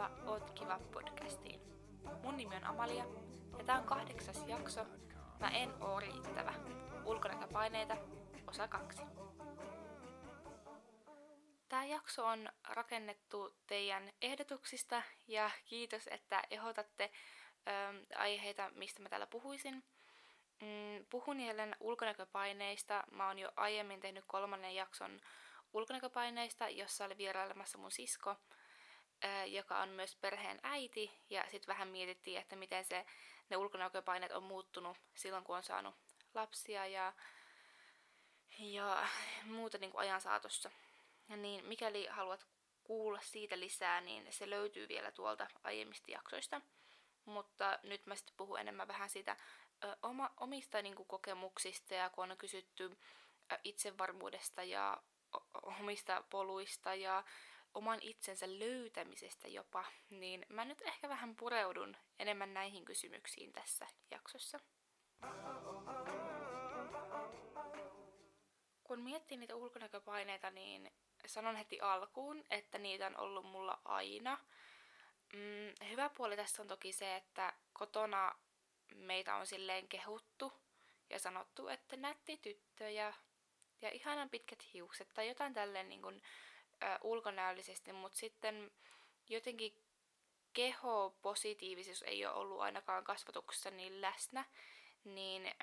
Tervetuloa Oot kiva podcastiin. Mun nimi on Amalia ja tää on kahdeksas jakso Mä en oo riittävä. Ulkonäköpaineita, osa kaksi. Tämä jakso on rakennettu teidän ehdotuksista ja kiitos, että ehdotatte ö, aiheita, mistä mä täällä puhuisin. Mm, puhun jälleen ulkonäköpaineista. Mä oon jo aiemmin tehnyt kolmannen jakson ulkonäköpaineista, jossa oli vierailemassa mun sisko, joka on myös perheen äiti. Ja sitten vähän mietittiin, että miten se, ne ulkonäköpaineet on muuttunut silloin, kun on saanut lapsia ja, ja muuta niin kuin ajan saatossa. Ja niin mikäli haluat kuulla siitä lisää, niin se löytyy vielä tuolta aiemmista jaksoista. Mutta nyt mä sitten puhun enemmän vähän siitä ö, oma, omista niin kuin, kokemuksista ja kun on kysytty itsevarmuudesta ja omista poluista ja oman itsensä löytämisestä jopa, niin mä nyt ehkä vähän pureudun enemmän näihin kysymyksiin tässä jaksossa. Kun miettii niitä ulkonäköpaineita, niin sanon heti alkuun, että niitä on ollut mulla aina. Mm, hyvä puoli tässä on toki se, että kotona meitä on silleen kehuttu ja sanottu, että nätti tyttö ja, ja ihanan pitkät hiukset tai jotain tälleen niin kuin, ä, ulkonäöllisesti, mutta sitten jotenkin keho-positiivisuus ei ole ollut ainakaan kasvatuksessa niin läsnä, niin,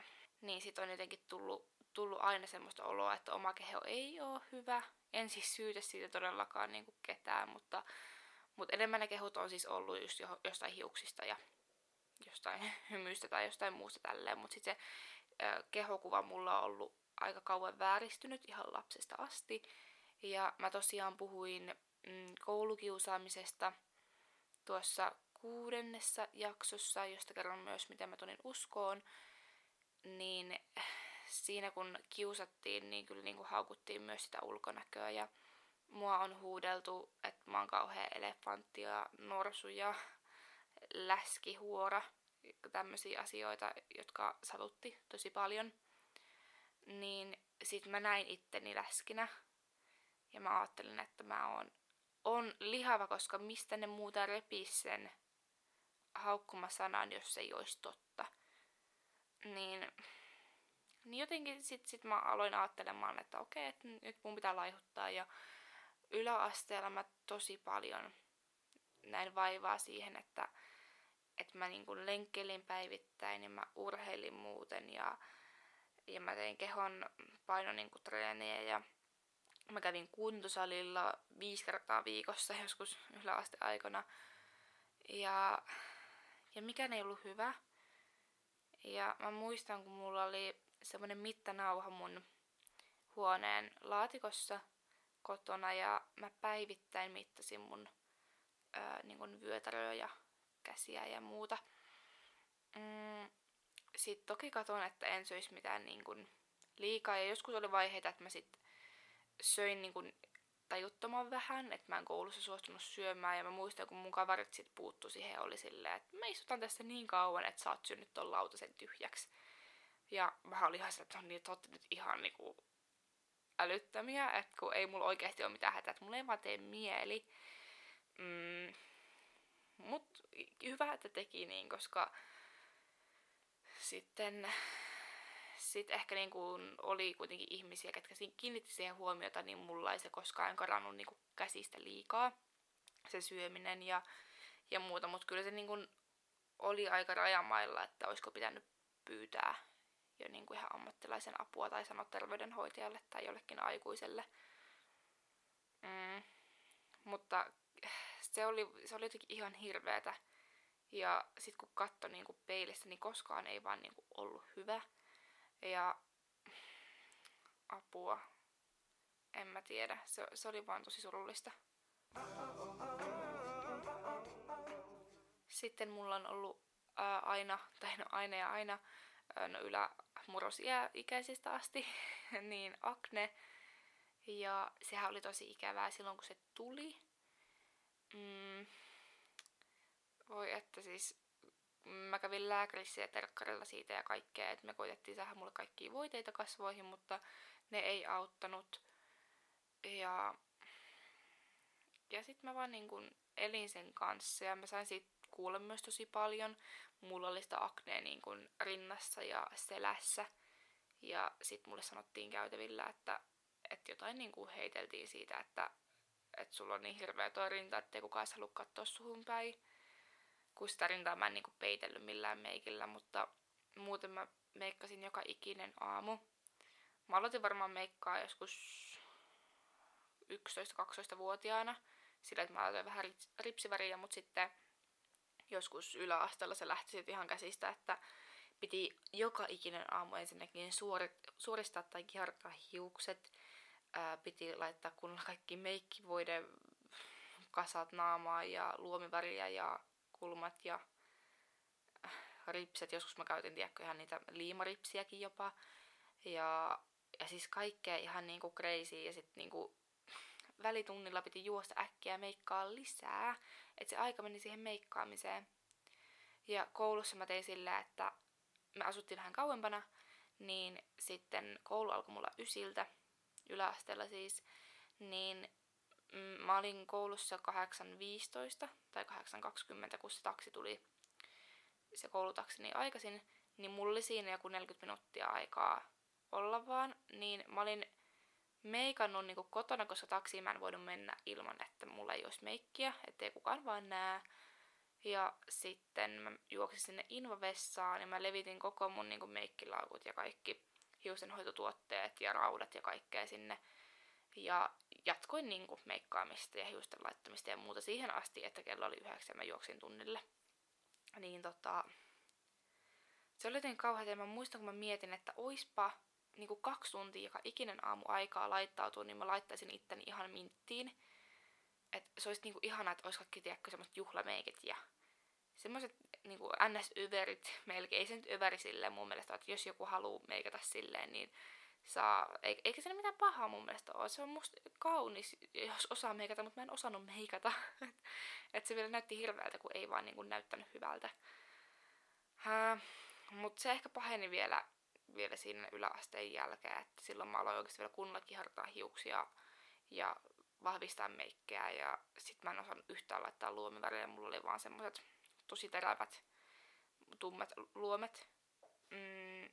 niin sitten on jotenkin tullut, tullut aina semmoista oloa, että oma keho ei ole hyvä. En siis syytä siitä todellakaan niin kuin ketään, mutta, mutta enemmän ne kehut on siis ollut just jo, jostain hiuksista ja jostain hymystä tai jostain muusta tälleen, mutta sitten se ö, kehokuva mulla on ollut aika kauan vääristynyt ihan lapsesta asti. Ja mä tosiaan puhuin mm, koulukiusaamisesta tuossa kuudennessa jaksossa, josta kerron myös, miten mä tunin uskoon. Niin siinä kun kiusattiin, niin kyllä niin kuin haukuttiin myös sitä ulkonäköä ja mua on huudeltu, että mä oon kauhea elefantti ja norsu ja läskihuora, tämmöisiä asioita, jotka satutti tosi paljon. Niin sit mä näin itteni läskinä ja mä ajattelin, että mä oon on lihava, koska mistä ne muuta repis sen haukkumasanan, jos se ei olisi totta. Niin, niin jotenkin sit, sit mä aloin ajattelemaan, että okei, että nyt mun pitää laihuttaa. Ja yläasteella mä tosi paljon näin vaivaa siihen, että, että mä niin kuin lenkkelin päivittäin ja mä urheilin muuten ja, ja mä tein kehon painon niin kuin treeniä ja Mä kävin kuntosalilla viisi kertaa viikossa joskus yläasteaikana. Ja, ja mikään ei ollut hyvä. Ja mä muistan, kun mulla oli semmonen mittanauha mun huoneen laatikossa kotona ja mä päivittäin mittasin mun ää, niin kun vyötäröä ja käsiä ja muuta. Mm, sitten toki katon, että en söisi mitään niin kun liikaa ja joskus oli vaiheita, että mä sitten söin niin kuin tajuttoman vähän, että mä en koulussa suostunut syömään ja mä muistan, kun mun kaverit sit puuttu siihen ja oli silleen, että mä istutan tässä niin kauan, että sä oot syönyt ton lautasen tyhjäksi. Ja mä olin ihan että on niin, että nyt ihan niinku älyttömiä, että kun ei mulla oikeasti ole mitään hätää, että mulla ei vaan tee mieli. Mm, mut hyvä, että teki niin, koska sitten sitten ehkä niin kuin oli kuitenkin ihmisiä, ketkä kiinnitti siihen huomiota, niin mulla ei se koskaan karannut niin kuin käsistä liikaa, se syöminen ja, ja muuta. Mutta kyllä se niin kuin oli aika rajamailla, että olisiko pitänyt pyytää jo niin kuin ihan ammattilaisen apua tai sanoa terveydenhoitajalle tai jollekin aikuiselle. Mm. Mutta se oli, se oli jotenkin ihan hirveetä. Ja sitten kun katsoi niin peilistä, niin koskaan ei vaan niin kuin ollut hyvä. Ja apua. En mä tiedä. Se, se oli vaan tosi surullista. Sitten mulla on ollut ää, aina, tai no aina ja aina, ää, no ylämurrosikäisistä asti, niin akne. Ja sehän oli tosi ikävää silloin, kun se tuli. Mm, voi että siis mä kävin lääkärissä ja terkkarilla siitä ja kaikkea, että me koitettiin saada mulle kaikkia voiteita kasvoihin, mutta ne ei auttanut. Ja ja sitten mä vaan niin kun elin sen kanssa ja mä sain siitä kuulla myös tosi paljon. Mulla oli sitä aknea niin kun rinnassa ja selässä. Ja sitten mulle sanottiin käytävillä, että, että jotain niin kuin heiteltiin siitä, että, että sulla on niin hirveä tuo rinta, ettei kukaan halua katsoa suhun päin. Kun sitä rintaa mä en niin kuin peitellyt millään meikillä, mutta muuten mä meikkasin joka ikinen aamu. Mä aloitin varmaan meikkaa joskus 11-12-vuotiaana, sillä että mä aloitin vähän ripsiväriä, mutta sitten joskus yläasteella se lähti sitten ihan käsistä, että piti joka ikinen aamu ensinnäkin suorit, suoristaa tai kiertää hiukset. Ää, piti laittaa kunnolla kaikki meikkivoide, kasat naamaa ja luomiväriä ja kulmat ja äh, ripset. Joskus mä käytin tiedätkö, ihan niitä liimaripsiäkin jopa. Ja, ja siis kaikkea ihan niinku crazy. Ja sitten niinku välitunnilla piti juosta äkkiä meikkaa lisää. Että se aika meni siihen meikkaamiseen. Ja koulussa mä tein sillä, että me asuttiin vähän kauempana, niin sitten koulu alkoi mulla ysiltä, yläasteella siis, niin mm, mä olin koulussa 8.15 tai 8.20, kun se taksi tuli, se koulutaksi niin aikaisin, niin mulla oli siinä joku 40 minuuttia aikaa olla vaan, niin mä olin meikannut niin kotona, koska taksiin mä en voinut mennä ilman, että mulla ei olisi meikkiä, ettei kukaan vaan näe. Ja sitten mä juoksin sinne invavessaan ja mä levitin koko mun niin meikkilaukut ja kaikki hiustenhoitotuotteet ja raudat ja kaikkea sinne. Ja jatkoin niin kuin meikkaamista ja hiusten laittamista ja muuta siihen asti, että kello oli yhdeksän mä juoksin tunnille. Niin tota, se oli jotenkin kauheaa ja mä muistan, kun mä mietin, että oispa niin kuin kaksi tuntia joka ikinen aamu aikaa laittautua, niin mä laittaisin itteni ihan minttiin. Että se olisi niinku ihanaa, että olisi kaikki tiedätkö, semmoiset juhlameikit ja semmoiset niinku NS-yverit, melkein ei se nyt yveri silleen mun mielestä, että jos joku haluaa meikata silleen, niin saa, eikä se mitään pahaa mun mielestä ole. Se on musta kaunis, jos osaa meikata, mutta mä en osannut meikata. että se vielä näytti hirveältä, kun ei vaan niinku näyttänyt hyvältä. Uh, mutta se ehkä paheni vielä, vielä siinä yläasteen jälkeen, että silloin mä aloin oikeasti vielä kunnolla kihartaa hiuksia ja vahvistaa meikkejä ja sit mä en osannut yhtään laittaa luomiväriä, mulla oli vaan semmoset tosi terävät tummat luomet. Mm,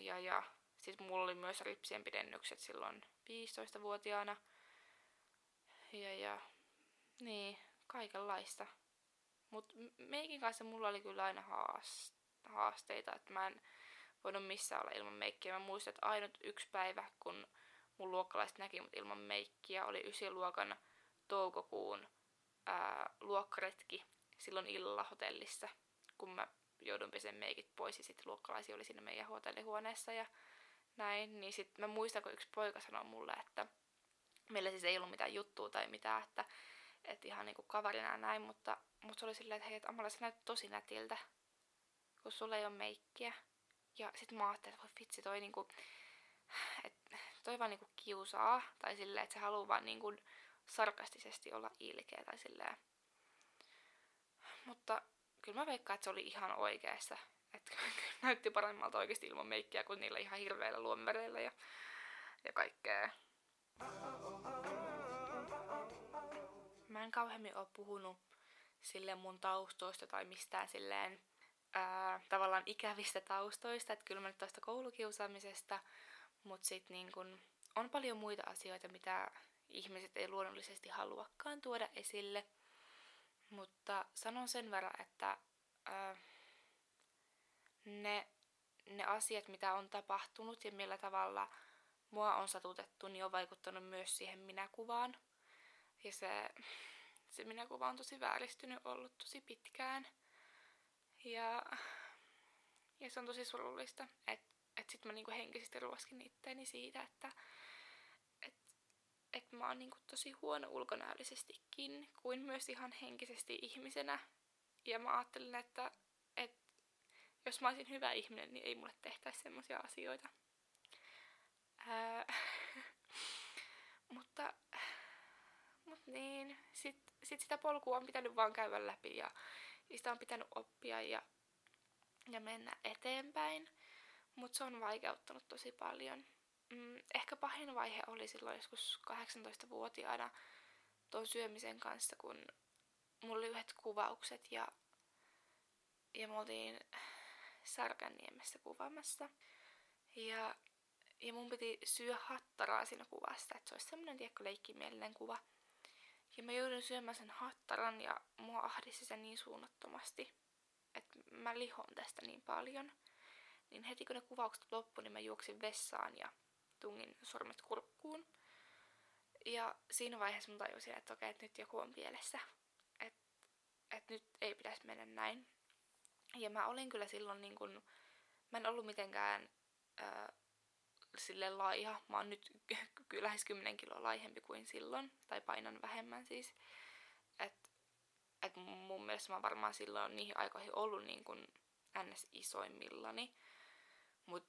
ja, ja sit mulla oli myös ripsien pidennykset silloin 15-vuotiaana. Ja, ja niin, kaikenlaista. Mut meikin kanssa mulla oli kyllä aina haasteita, että mä en voinut missään olla ilman meikkiä. Mä muistan, että ainut yksi päivä, kun mun luokkalaiset näki mut ilman meikkiä, oli ysiluokan toukokuun ää, luokkaretki silloin illalla hotellissa, kun mä joudun pesen meikit pois ja sitten luokkalaisia oli siinä meidän hotellihuoneessa ja näin, niin sitten mä muistan, kun yksi poika sanoi mulle, että meillä siis ei ollut mitään juttua tai mitään, että, että ihan niinku kaverina ja näin, mutta, mutta se oli silleen, että hei, että Amala, sä näyt tosi nätiltä, kun sulla ei ole meikkiä. Ja sitten mä ajattelin, että voi vitsi, toi niinku, että toi vaan niinku kiusaa, tai silleen, että se haluaa vaan niinku sarkastisesti olla ilkeä tai silleen. Mutta kyllä mä veikkaan, että se oli ihan oikeassa. Että näytti paremmalta oikeasti ilman meikkiä kuin niillä ihan hirveillä luomiväreillä ja, ja kaikkea. Mä en kauheammin ole puhunut silleen mun taustoista tai mistään silleen ää, tavallaan ikävistä taustoista, että kyllä mä nyt tästä koulukiusaamisesta, mutta sitten niin kun on paljon muita asioita, mitä ihmiset ei luonnollisesti haluakaan tuoda esille. Mutta sanon sen verran, että ää, ne, ne asiat, mitä on tapahtunut ja millä tavalla mua on satutettu, niin on vaikuttanut myös siihen minäkuvaan. Ja se, se minäkuva on tosi vääristynyt ollut tosi pitkään. Ja, ja se on tosi surullista, että et sit mä niinku henkisesti ruoskin itteeni siitä, että et, et mä oon niinku tosi huono ulkonäöllisestikin, kuin myös ihan henkisesti ihmisenä. Ja mä ajattelin, että et, jos mä olisin hyvä ihminen, niin ei mulle tehtäisi semmoisia asioita. Ää, mutta, mutta niin, sit, sit sitä polkua on pitänyt vaan käydä läpi ja sitä on pitänyt oppia ja, ja mennä eteenpäin mutta se on vaikeuttanut tosi paljon. Mm, ehkä pahin vaihe oli silloin joskus 18-vuotiaana tuon syömisen kanssa, kun mulla oli yhdet kuvaukset ja, ja me oltiin Särkänniemessä kuvaamassa. Ja, ja mun piti syö hattaraa siinä kuvasta, että se olisi semmoinen tiekko leikkimielinen kuva. Ja mä joudun syömään sen hattaran ja mua ahdisti se niin suunnattomasti, että mä lihon tästä niin paljon. Niin heti kun ne kuvaukset loppui, niin mä juoksin vessaan ja tungin sormet kurkkuun. Ja siinä vaiheessa mä tajusin, että okei, että nyt joku on pielessä. Että et nyt ei pitäisi mennä näin. Ja mä olin kyllä silloin niin kun, mä en ollut mitenkään äh, sille laiha. Mä oon nyt kyllä lähes 10 kiloa laihempi kuin silloin, tai painan vähemmän siis. Et, et mun mielestä mä varmaan silloin niihin aikoihin ollut niin kun ns. isoimmillani. Mut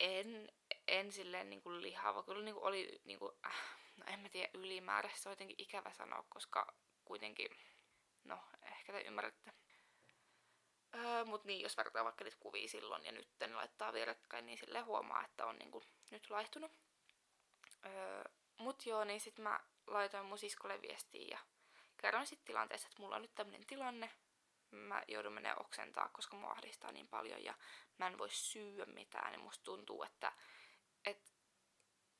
en, en silleen niin kuin lihava. Kyllä niin kuin oli, niin kuin, äh, no en mä tiedä, ylimääräistä. Se on jotenkin ikävä sanoa, koska kuitenkin, no ehkä te ymmärrätte. Öö, mut niin, jos vertaa vaikka niitä kuvia silloin ja nyt niin laittaa vierekkäin, niin sille huomaa, että on niinku nyt laihtunut. Öö, mut joo, niin sit mä laitoin mun siskolle viestiä ja kerroin sit tilanteessa, että mulla on nyt tämmönen tilanne. Mä joudun menee oksentaa, koska mua ahdistaa niin paljon ja mä en voi syödä mitään. Ja musta tuntuu, että et,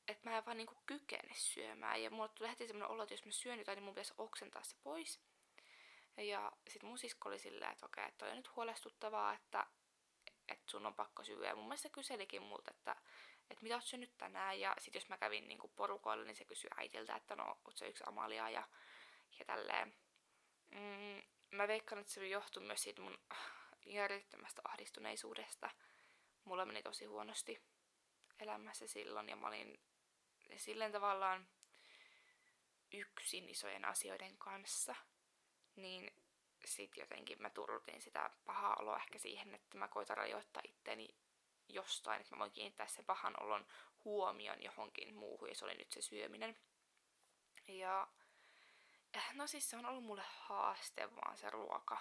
et mä en vaan niinku kykene syömään. Ja mulle tuli heti semmonen olo, että jos mä syön jotain, niin mun pitäisi oksentaa se pois. Ja sit mun sisko oli silleen, että okei, että on nyt huolestuttavaa, että, että sun on pakko syödä. Ja mun mielestä se kyselikin multa, että, että mitä oot syönyt tänään. Ja sit jos mä kävin niinku porukoille, niin se kysyi äitiltä, että no, oot se yksi Amalia ja, ja tälleen. Mm, mä veikkaan, että se johtui myös siitä mun järjettömästä ahdistuneisuudesta. Mulla meni tosi huonosti elämässä silloin ja mä olin silleen tavallaan yksin isojen asioiden kanssa niin sit jotenkin mä turrutin sitä pahaa oloa ehkä siihen, että mä koitan rajoittaa itteni jostain, että mä voin kiinnittää sen pahan olon huomion johonkin muuhun, ja se oli nyt se syöminen. Ja eh, no siis se on ollut mulle haaste vaan se ruoka.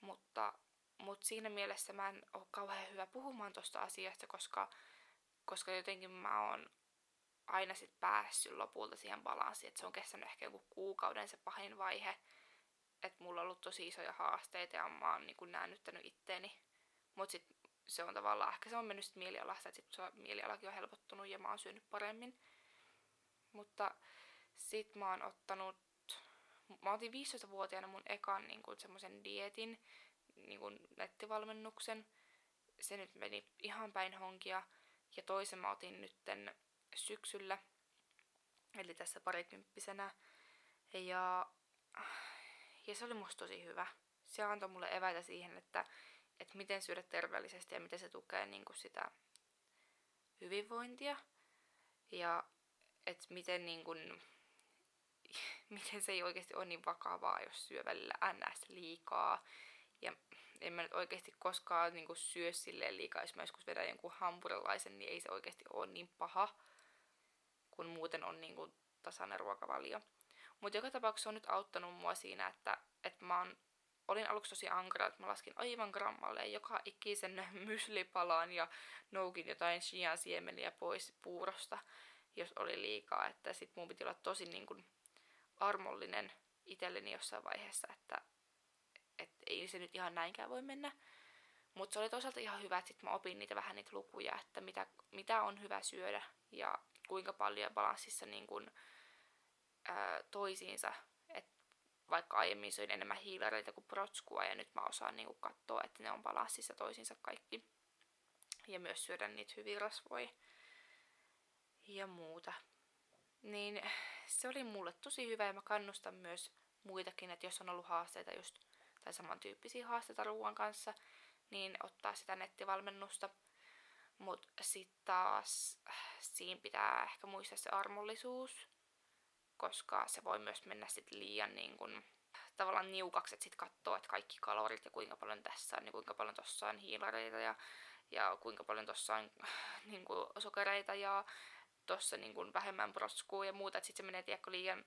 Mutta, mutta siinä mielessä mä en ole kauhean hyvä puhumaan tosta asiasta, koska, koska jotenkin mä oon aina sit päässyt lopulta siihen balanssiin, että se on kestänyt ehkä joku kuukauden se pahin vaihe, että mulla on ollut tosi isoja haasteita ja mä oon niin näännyttänyt itteeni. Mut sit se on tavallaan, ehkä se on mennyt sit mielialasta, että sit se mielialakin on helpottunut ja mä oon syönyt paremmin. Mutta sit mä oon ottanut, mä otin 15-vuotiaana mun ekan niin semmoisen dietin, niin nettivalmennuksen. Se nyt meni ihan päin honkia. Ja toisen mä otin nytten syksyllä, eli tässä parikymppisenä. Ja ja se oli musta tosi hyvä. Se antoi mulle eväitä siihen, että, että miten syödä terveellisesti ja miten se tukee niin kuin sitä hyvinvointia. Ja että miten, niin kuin, miten se ei oikeasti ole niin vakavaa, jos syö välillä ns. liikaa. Ja en mä nyt oikeasti koskaan niin kuin syö silleen liikaa, jos mä joskus vedän jonkun hampurilaisen, niin ei se oikeasti ole niin paha, kun muuten on niin kuin tasainen ruokavalio. Mutta joka tapauksessa on nyt auttanut mua siinä, että, että mä oon, olin aluksi tosi ankara, että mä laskin aivan grammalle joka ikisen myslipalaan ja noukin jotain shian siemeniä pois puurosta, jos oli liikaa. Että sit mun piti olla tosi niin kuin armollinen itselleni jossain vaiheessa, että, että ei se nyt ihan näinkään voi mennä. Mutta se oli toisaalta ihan hyvä, että sit mä opin niitä vähän niitä lukuja, että mitä, mitä on hyvä syödä ja kuinka paljon balanssissa niin kun, ää, toisiinsa. Et vaikka aiemmin söin enemmän hiilareita kuin protskua ja nyt mä osaan niinku katsoa, että ne on balanssissa toisiinsa kaikki. Ja myös syödä niitä hyvin rasvoja ja muuta. Niin se oli mulle tosi hyvä ja mä kannustan myös muitakin, että jos on ollut haasteita just tai samantyyppisiä haasteita ruoan kanssa, niin ottaa sitä nettivalmennusta. Mutta sitten taas siinä pitää ehkä muistaa se armollisuus koska se voi myös mennä sit liian niin kun, tavallaan niukaksi, että sit katsoo, että kaikki kalorit ja kuinka paljon tässä on ja kuinka paljon tossa on hiilareita ja, ja kuinka paljon tossa on niin kun, sokereita ja tossa niin vähemmän proskua ja muuta, että sit se menee tiedätkö, liian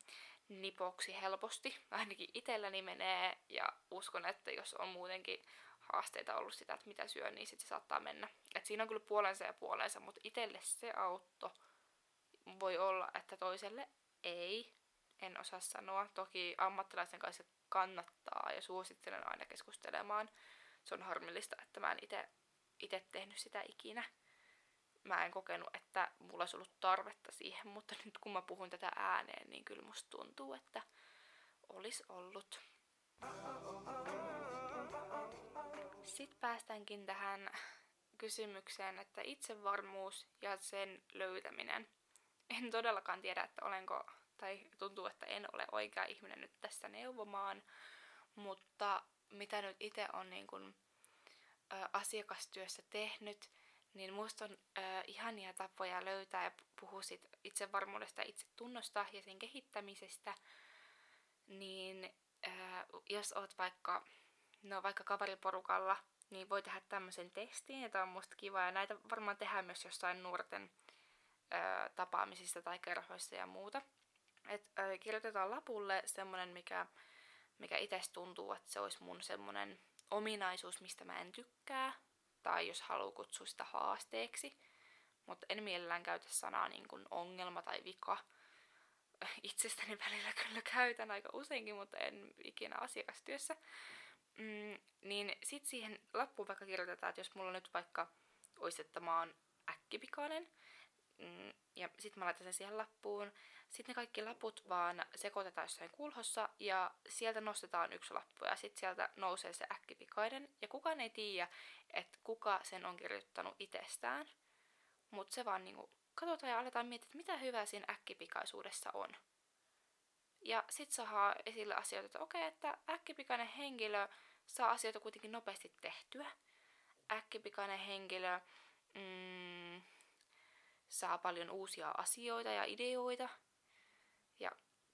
nipoksi helposti, ainakin itselläni menee ja uskon, että jos on muutenkin haasteita ollut sitä, että mitä syö, niin sit se saattaa mennä. Et siinä on kyllä puolensa ja puolensa, mutta itselle se autto voi olla, että toiselle ei. en osaa sanoa. Toki ammattilaisen kanssa kannattaa ja suosittelen aina keskustelemaan. Se on harmillista, että mä en itse tehnyt sitä ikinä. Mä en kokenut, että mulla olisi ollut tarvetta siihen, mutta nyt kun mä puhun tätä ääneen, niin kyllä musta tuntuu, että olisi ollut. Sitten päästäänkin tähän kysymykseen, että itsevarmuus ja sen löytäminen. En todellakaan tiedä, että olenko, tai tuntuu, että en ole oikea ihminen nyt tässä neuvomaan, mutta mitä nyt itse on niin kun, ä, asiakastyössä tehnyt, niin musta on ä, ihania tapoja löytää ja puhua itsevarmuudesta ja itsetunnosta ja sen kehittämisestä, niin ä, jos oot vaikka, no vaikka kaveriporukalla niin voi tehdä tämmöisen testin, ja tämä on musta kiva, ja näitä varmaan tehdään myös jossain nuorten ö, tapaamisissa tai kerhoissa ja muuta. Et, ö, kirjoitetaan lapulle semmonen, mikä, mikä itsestä tuntuu, että se olisi mun semmonen ominaisuus, mistä mä en tykkää, tai jos haluaa kutsua sitä haasteeksi, mutta en mielellään käytä sanaa niin kuin ongelma tai vika. Itsestäni välillä kyllä käytän aika useinkin, mutta en ikinä asiakastyössä. Mm, niin sit siihen lappuun vaikka kirjoitetaan, että jos mulla nyt vaikka olisi, että mä oon äkkipikainen, mm, ja sitten mä laitan sen siihen lappuun. Sitten ne kaikki laput vaan sekoitetaan jossain kulhossa ja sieltä nostetaan yksi lappu ja sitten sieltä nousee se äkkipikainen. Ja kukaan ei tiedä, että kuka sen on kirjoittanut itsestään. Mutta se vaan niinku katsotaan ja aletaan miettiä, että mitä hyvää siinä äkkipikaisuudessa on. Ja sit saa esille asioita, että okei, okay, että äkkipikainen henkilö saa asioita kuitenkin nopeasti tehtyä. Äkkipikainen henkilö mm, saa paljon uusia asioita ja ideoita ja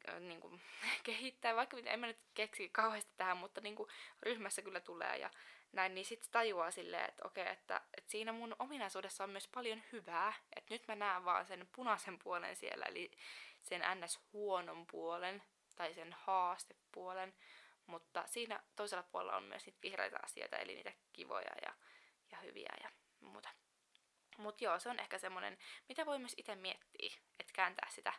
äh, niin kuin, kehittää, vaikka en mä nyt keksi kauheasti tähän, mutta niin kuin, ryhmässä kyllä tulee ja näin, niin sitten tajuaa silleen, että okei, että, että siinä mun ominaisuudessa on myös paljon hyvää, että nyt mä näen vaan sen punaisen puolen siellä, eli sen ns. huonon puolen tai sen haastepuolen, mutta siinä toisella puolella on myös niitä vihreitä asioita, eli niitä kivoja ja, ja hyviä ja muuta. Mutta joo, se on ehkä semmoinen, mitä voi myös itse miettiä, että kääntää sitä,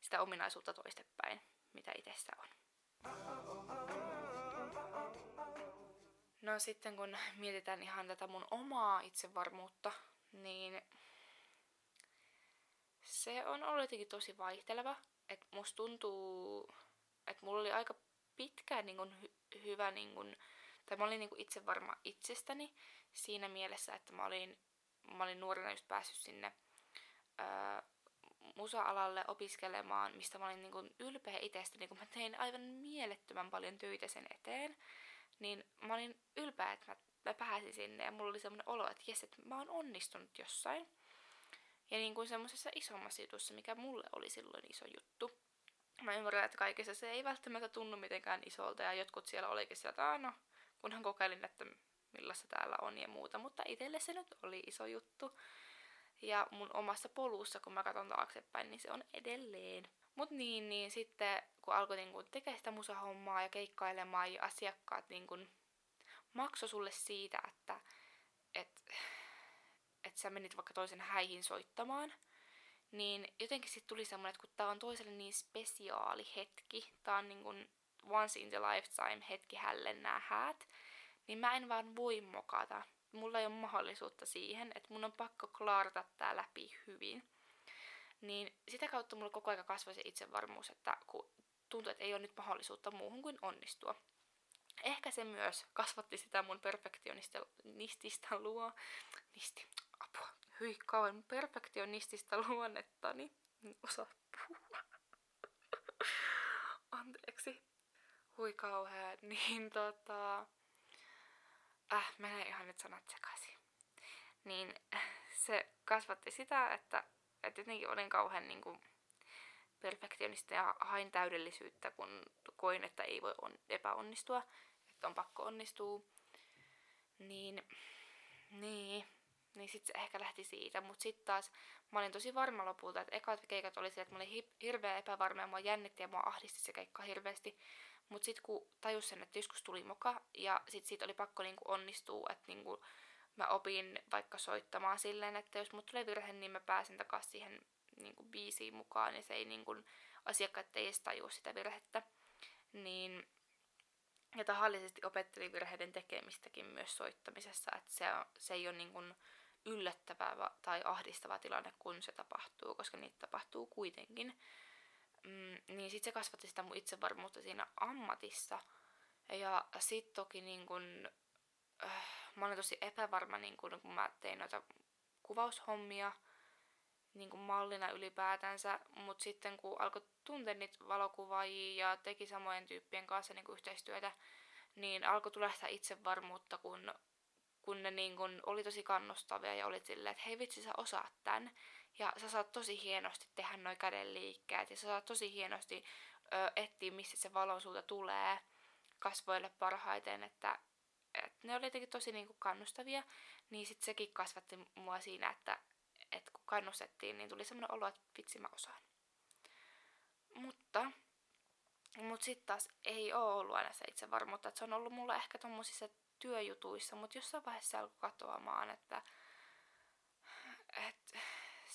sitä ominaisuutta toistepäin, mitä itsessä on. No sitten kun mietitään ihan tätä mun omaa itsevarmuutta, niin se on ollut jotenkin tosi vaihteleva. Että musta tuntuu, että mulla oli aika pitkään niin kun hy- hyvä, niin kun, tai mä olin niin kun itsestäni siinä mielessä, että mä olin, mä olin nuorena just päässyt sinne ää, musa-alalle opiskelemaan, mistä mä olin niin kun ylpeä itsestäni, kun mä tein aivan mielettömän paljon töitä sen eteen, niin mä olin ylpeä, että mä, mä pääsin sinne ja mulla oli semmoinen olo, että jes, että mä oon onnistunut jossain. Ja niin kuin semmoisessa isommassa jutussa, mikä mulle oli silloin iso juttu. Mä ymmärrän, että kaikessa se ei välttämättä tunnu mitenkään isolta ja jotkut siellä olikin sieltä, että no, kunhan kokeilin, että millaista täällä on ja muuta, mutta itselle se nyt oli iso juttu. Ja mun omassa polussa, kun mä katson taaksepäin, niin se on edelleen. Mut niin, niin sitten kun alkoi niin kun tekemään sitä musahommaa ja keikkailemaan ja asiakkaat niin kun maksoi sulle siitä, että et, et sä menit vaikka toisen häihin soittamaan, niin jotenkin sitten tuli semmoinen, että kun tää on toiselle niin spesiaali hetki, tää on niin kun once in the lifetime hetki hälle nämä häät, niin mä en vaan voi mokata. Mulla ei ole mahdollisuutta siihen, että mun on pakko klaarata tää läpi hyvin. Niin sitä kautta mulla koko ajan kasvoi se itsevarmuus, että kun tuntui, että ei ole nyt mahdollisuutta muuhun kuin onnistua. Ehkä se myös kasvatti sitä mun perfektionistista luo... Nisti, apua, hyi kauan perfektionistista luonnettani. En osaa puhua. Anteeksi. Hui kauhea. Niin tota... Äh, menee ihan nyt sanat sekaisin. Niin se kasvatti sitä, että, että jotenkin olin kauhean niin kuin, perfektionista ja hain täydellisyyttä, kun koin, että ei voi on, epäonnistua, että on pakko onnistua. Niin, niin, niin sit se ehkä lähti siitä. Mutta sitten taas mä olin tosi varma lopulta, että ekat keikat oli se, että mä olin hirveä epävarma ja mua jännitti ja mua ahdisti se keikka hirveästi. Mutta sitten kun tajus sen, että joskus tuli moka ja sitten siitä oli pakko niinku onnistua, että niinku mä opin vaikka soittamaan silleen, että jos mut tulee virhe, niin mä pääsen takaisin siihen niin kuin biisiin mukaan, niin se ei niin kuin asiakkaat ei edes tajua sitä virhettä. Niin, ja tahallisesti opettelin virheiden tekemistäkin myös soittamisessa, että se, se ei ole niin kuin yllättävä tai ahdistava tilanne, kun se tapahtuu, koska niitä tapahtuu kuitenkin. Mm, niin sitten se kasvatti sitä mun itsevarmuutta siinä ammatissa. Ja sitten toki niin kun, äh, mä olin tosi epävarma, niin kun, kun mä tein noita kuvaushommia niin kuin mallina ylipäätänsä, mutta sitten kun alkoi tuntea niitä valokuvaajia ja teki samojen tyyppien kanssa niin yhteistyötä, niin alkoi tulla sitä itsevarmuutta, kun, kun ne niin kun oli tosi kannustavia ja oli silleen, että hei vitsi sä osaat tän. Ja sä saat tosi hienosti tehdä noi käden liikkeet ja sä saat tosi hienosti ö, etsiä, missä se valon sulta tulee kasvoille parhaiten, että, että ne oli jotenkin tosi niin kuin kannustavia, niin sitten sekin kasvatti mua siinä, että, että kun kannustettiin, niin tuli semmoinen olo, että vitsi mä osaan. Mutta, mutta sitten taas ei ole ollut aina se itsevarmuutta, että se on ollut mulla ehkä tommosissa työjutuissa, mutta jossain vaiheessa se alkoi katoamaan, että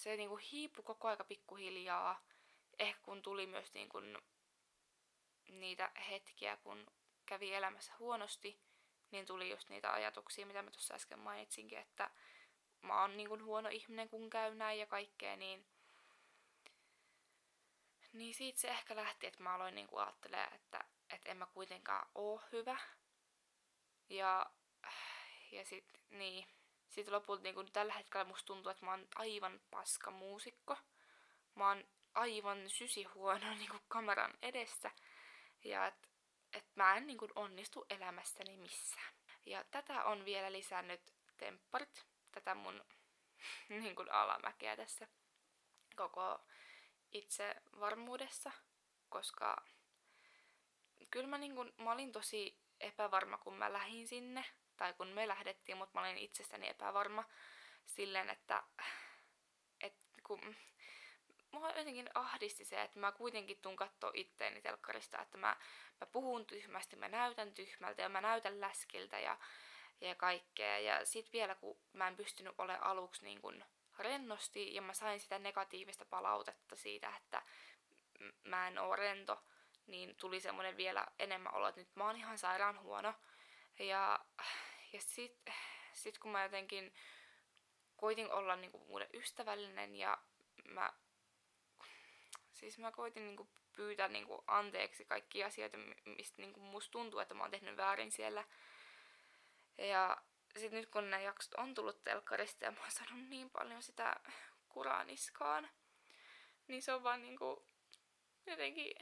se niinku hiipui koko aika pikkuhiljaa. Ehkä kun tuli myös niinku niitä hetkiä, kun kävi elämässä huonosti, niin tuli just niitä ajatuksia, mitä mä tuossa äsken mainitsinkin, että mä oon niinku huono ihminen, kun käy näin ja kaikkea, niin niin siitä se ehkä lähti, että mä aloin niinku ajattelemaan, että, että en mä kuitenkaan oo hyvä. Ja, ja sit, niin, sitten lopulta niin kun tällä hetkellä musta tuntuu, että mä oon aivan paska muusikko. Mä oon aivan sysihuono niin kuin kameran edessä. Ja että et mä en niin kuin onnistu elämässäni missään. Ja tätä on vielä lisännyt tempparit, tätä mun niin kuin alamäkeä tässä koko itsevarmuudessa, koska kyllä mä, niin kuin, mä olin tosi epävarma, kun mä lähdin sinne tai kun me lähdettiin, mutta mä olin itsestäni epävarma silleen, että, että kun mua jotenkin ahdisti se, että mä kuitenkin tuun katsoa itteeni telkkarista, että mä, mä puhun tyhmästi, mä näytän tyhmältä ja mä näytän läskiltä ja, ja kaikkea. Ja sit vielä kun mä en pystynyt ole aluksi niin kun rennosti ja mä sain sitä negatiivista palautetta siitä, että mä en oo rento, niin tuli semmoinen vielä enemmän olo, että nyt mä oon ihan sairaan huono. Ja ja sit, sit kun mä jotenkin koitin olla niinku mulle ystävällinen ja mä, siis mä koitin niinku pyytää niinku anteeksi kaikki asioita, mistä niinku musta tuntuu, että mä oon tehnyt väärin siellä. Ja sit nyt kun nämä jaksot on tullut telkkarista ja mä oon saanut niin paljon sitä kuraniskaan, niin se on vaan niinku jotenkin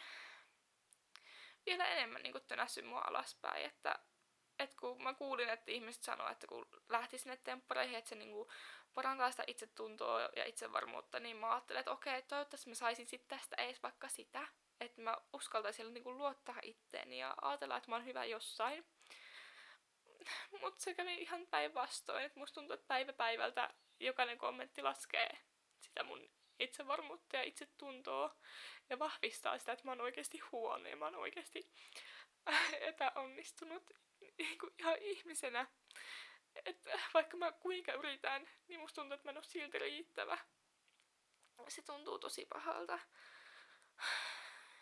vielä enemmän niinku tönässyt mua alaspäin, että että kun mä kuulin, että ihmiset sanoo, että kun lähti sinne temppareihin, että se niinku parantaa sitä itsetuntoa ja itsevarmuutta, niin mä ajattelin, että okei, toivottavasti mä saisin sitten tästä ees vaikka sitä. Että mä uskaltaisin niinku luottaa itteeni ja ajatella, että mä oon hyvä jossain. Mutta se kävi ihan päinvastoin, että musta tuntuu, että päivä päivältä jokainen kommentti laskee sitä mun itsevarmuutta ja itsetuntoa ja vahvistaa sitä, että mä oon oikeasti huono ja mä oon oikeasti epäonnistunut niin kuin ihan ihmisenä. Että vaikka mä kuinka yritän, niin musta tuntuu, että mä en ole silti riittävä. Se tuntuu tosi pahalta.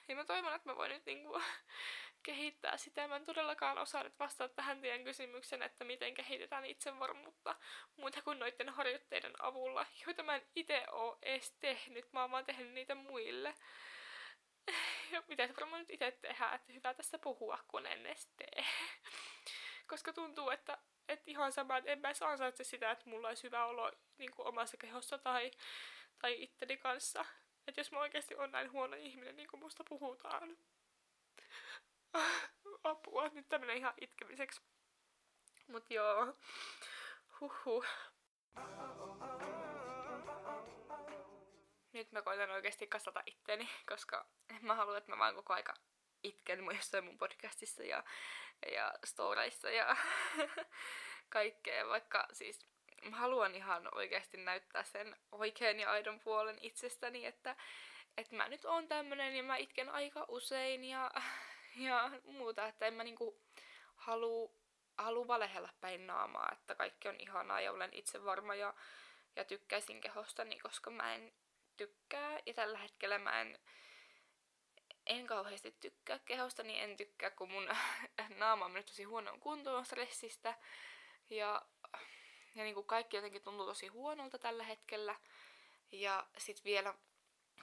Ja mä toivon, että mä voin nyt niinku kehittää sitä. Mä en todellakaan osaa nyt vastata tähän teidän kysymyksen, että miten kehitetään itsevarmuutta muuta kuin noiden harjoitteiden avulla, joita mä en itse oo edes tehnyt. Mä oon vaan tehnyt niitä muille. Pitäisi varmaan nyt itse tehdä, että hyvä tässä puhua, kun en edes tee. Koska tuntuu, että, että ihan sama, että en mä ansaitse sitä, että mulla olisi hyvä olo niin kuin omassa kehossa tai, tai itteni kanssa. Että jos mä oikeasti on näin huono ihminen, niin kuin musta puhutaan. Apua, nyt tämmönen ihan itkemiseksi. Mut joo. Huhhuh. Nyt mä koitan oikeasti kasata itteni, koska mä haluan, että mä vaan koko aika itken jossain mun podcastissa ja, ja storeissa ja kaikkea, vaikka siis mä haluan ihan oikeasti näyttää sen oikean ja aidon puolen itsestäni, että, että mä nyt oon tämmönen ja mä itken aika usein ja, ja muuta, että en mä niinku halua halu valehella päin naamaa, että kaikki on ihanaa ja olen itse varma ja, ja tykkäisin kehostani, koska mä en tykkää ja tällä hetkellä mä en en kauheasti tykkää kehosta, niin en tykkää, kun mun naama on mennyt tosi huonoon kuntoon stressistä. Ja, ja niin kuin kaikki jotenkin tuntuu tosi huonolta tällä hetkellä. Ja sit vielä,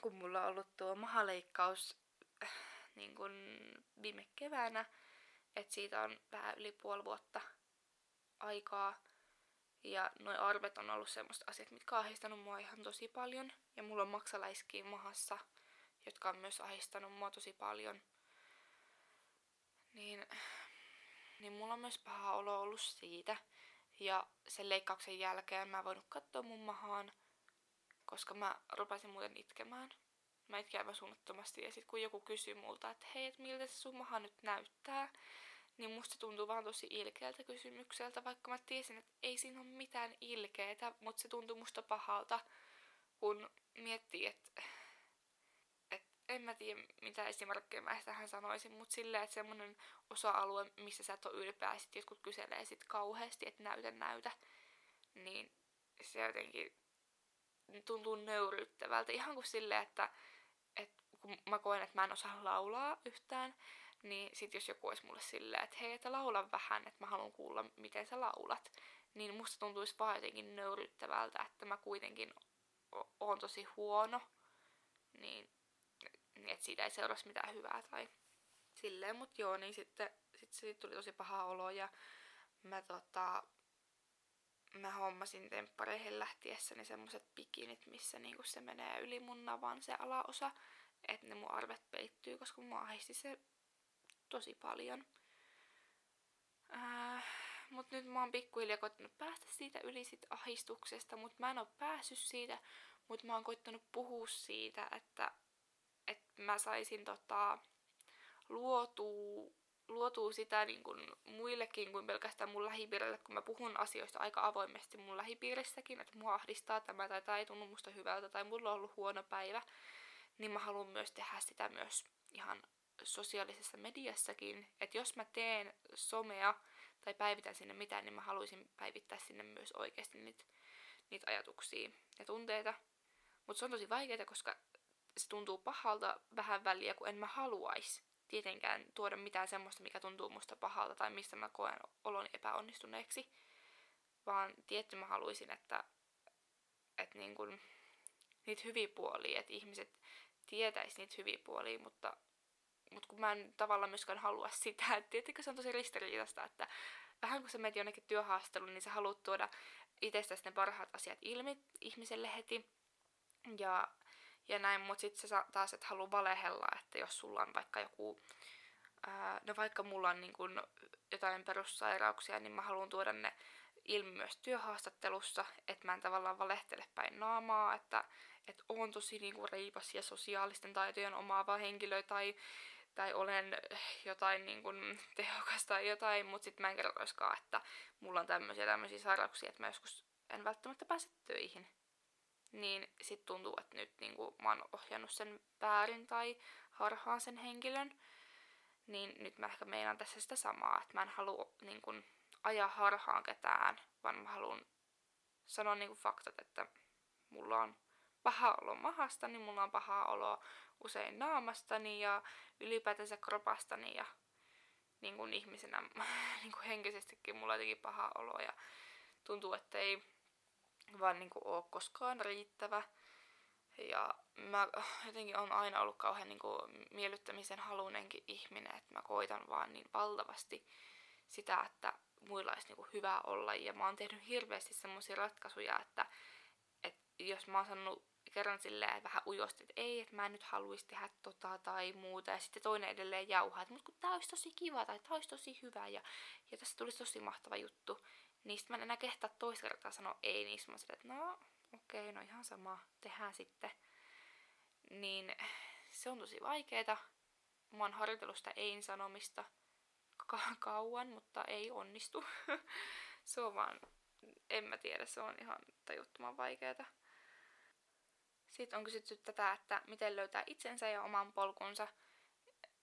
kun mulla on ollut tuo mahaleikkaus äh, niin kuin viime keväänä, että siitä on vähän yli puoli vuotta aikaa. Ja noin arvet on ollut semmoista asiat, mitkä on ahdistanut mua ihan tosi paljon. Ja mulla on maksaläiskiä mahassa, jotka on myös ahdistanut mua tosi paljon. Niin, niin mulla on myös paha olo ollut siitä. Ja sen leikkauksen jälkeen mä en voinut katsoa mun mahaan, koska mä rupesin muuten itkemään. Mä itkin aivan suunnattomasti ja sit kun joku kysyy multa, että hei, et miltä se sun maha nyt näyttää, niin musta tuntuu vaan tosi ilkeältä kysymykseltä, vaikka mä tiesin, että ei siinä ole mitään ilkeetä, mutta se tuntuu musta pahalta, kun miettii, että et, en mä tiedä mitä esimerkkejä mä tähän sanoisin, mutta silleen, että semmonen osa-alue, missä sä et ole ylpeä, ja sit jotkut kyselee sit kauheasti, että näytä, näytä, niin se jotenkin tuntuu nöyryyttävältä. Ihan kuin silleen, että, että kun mä koen, että mä en osaa laulaa yhtään, niin sit jos joku olisi mulle silleen, että hei, että laula vähän, että mä haluan kuulla, miten sä laulat, niin musta tuntuisi vaan jotenkin nöyryttävältä, että mä kuitenkin oon tosi huono, niin, että siitä ei seuraisi mitään hyvää tai silleen, mut joo, niin sitten sit siitä tuli tosi paha olo ja mä tota, mä hommasin temppareihin lähtiessäni semmoset pikinit, missä niinku se menee yli mun navan se alaosa, että ne mun arvet peittyy, koska mua ahdisti se tosi paljon. Äh, mut nyt mä oon pikkuhiljaa koittanut päästä siitä yli sit ahistuksesta, mut mä en oo päässyt siitä, mut mä oon koittanut puhua siitä, että, että mä saisin tota, luotua, luotua sitä niin kun muillekin kuin pelkästään mun lähipiirille, kun mä puhun asioista aika avoimesti mun lähipiirissäkin, että mua ahdistaa tämä tai tämä ei tunnu musta hyvältä tai mulla on ollut huono päivä, niin mä haluan myös tehdä sitä myös ihan sosiaalisessa mediassakin, että jos mä teen somea tai päivitän sinne mitään, niin mä haluaisin päivittää sinne myös oikeasti niitä, niitä ajatuksia ja tunteita. Mutta se on tosi vaikeaa, koska se tuntuu pahalta vähän väliä, kun en mä haluaisi tietenkään tuoda mitään semmoista, mikä tuntuu musta pahalta tai mistä mä koen oloni epäonnistuneeksi. Vaan tietty mä haluaisin, että, että niin kun, niitä hyviä puolia, että ihmiset tietäisi niitä hyviä puolia, mutta mutta kun mä en tavallaan myöskään halua sitä, että tietenkin se on tosi ristiriitaista, että vähän kun sä menet jonnekin työhaasteluun, niin sä haluat tuoda itsestäsi ne parhaat asiat ilmi ihmiselle heti. Ja, ja näin, mutta sitten sä taas et halua valehella, että jos sulla on vaikka joku, ää, no vaikka mulla on niin kun jotain perussairauksia, niin mä haluan tuoda ne ilmi myös työhaastattelussa, että mä en tavallaan valehtele päin naamaa, että, että on tosi niin kuin reipas ja sosiaalisten taitojen omaava henkilö tai tai olen jotain niin kuin tehokas tai jotain, mutta sitten mä en kerroiskaan, että mulla on tämmöisiä tämmöisiä sairauksia, että mä joskus en välttämättä pääse töihin. Niin sit tuntuu, että nyt niin kuin mä oon ohjannut sen väärin tai harhaan sen henkilön. Niin nyt mä ehkä meinaan tässä sitä samaa, että mä en halua niin kuin, ajaa harhaan ketään, vaan mä haluan sanoa niin kuin faktat, että mulla on paha olo mahasta, niin mulla on paha olo usein naamastani ja ylipäätänsä kropastani ja niin kuin ihmisenä niin kuin henkisestikin mulla on jotenkin paha olo ja tuntuu, että ei vaan niin kuin ole koskaan riittävä. Ja mä jotenkin on aina ollut kauhean niin kuin miellyttämisen halunenkin ihminen, että mä koitan vaan niin valtavasti sitä, että muilla olisi niin kuin hyvä olla. Ja mä oon tehnyt hirveästi semmoisia ratkaisuja, että, että jos mä oon sanonut kerran silleen vähän ujosti, että ei, että mä en nyt haluaisi tehdä tota tai muuta. Ja sitten toinen edelleen jauhaa, että mutta kun tää olisi tosi kiva tai tää olisi tosi hyvä ja, ja tässä tulisi tosi mahtava juttu. Niin sitten mä en enää kehtaa toista kertaa sanoa ei, niin mä silleen, että no okei, okay, no ihan sama, tehdään sitten. Niin se on tosi vaikeeta. Mä oon harjoitellut sitä ei-sanomista ka- kauan, mutta ei onnistu. se on vaan, en mä tiedä, se on ihan tajuttoman vaikeeta. Sitten on kysytty tätä, että miten löytää itsensä ja oman polkunsa.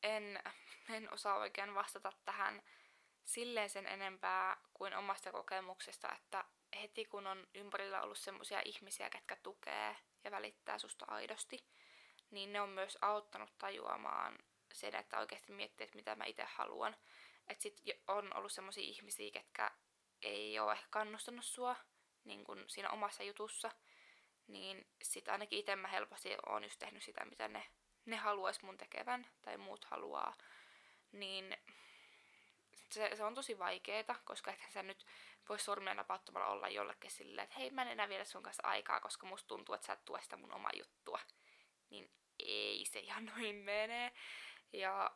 En, en osaa oikein vastata tähän silleen sen enempää kuin omasta kokemuksesta, että heti kun on ympärillä ollut semmoisia ihmisiä, ketkä tukee ja välittää susta aidosti, niin ne on myös auttanut tajuamaan sen, että oikeasti miettii, että mitä mä itse haluan. Että sit on ollut semmoisia ihmisiä, ketkä ei ole ehkä kannustanut sua niin kun siinä omassa jutussa, niin sit ainakin itse mä helposti oon just tehnyt sitä, mitä ne, ne haluais mun tekevän tai muut haluaa. Niin se, se on tosi vaikeeta, koska ethän sä nyt voi sormia napauttamalla olla jollekin silleen, että hei mä en enää vielä sun kanssa aikaa, koska musta tuntuu, että sä et tue sitä mun omaa juttua. Niin ei se ihan noin mene. Ja,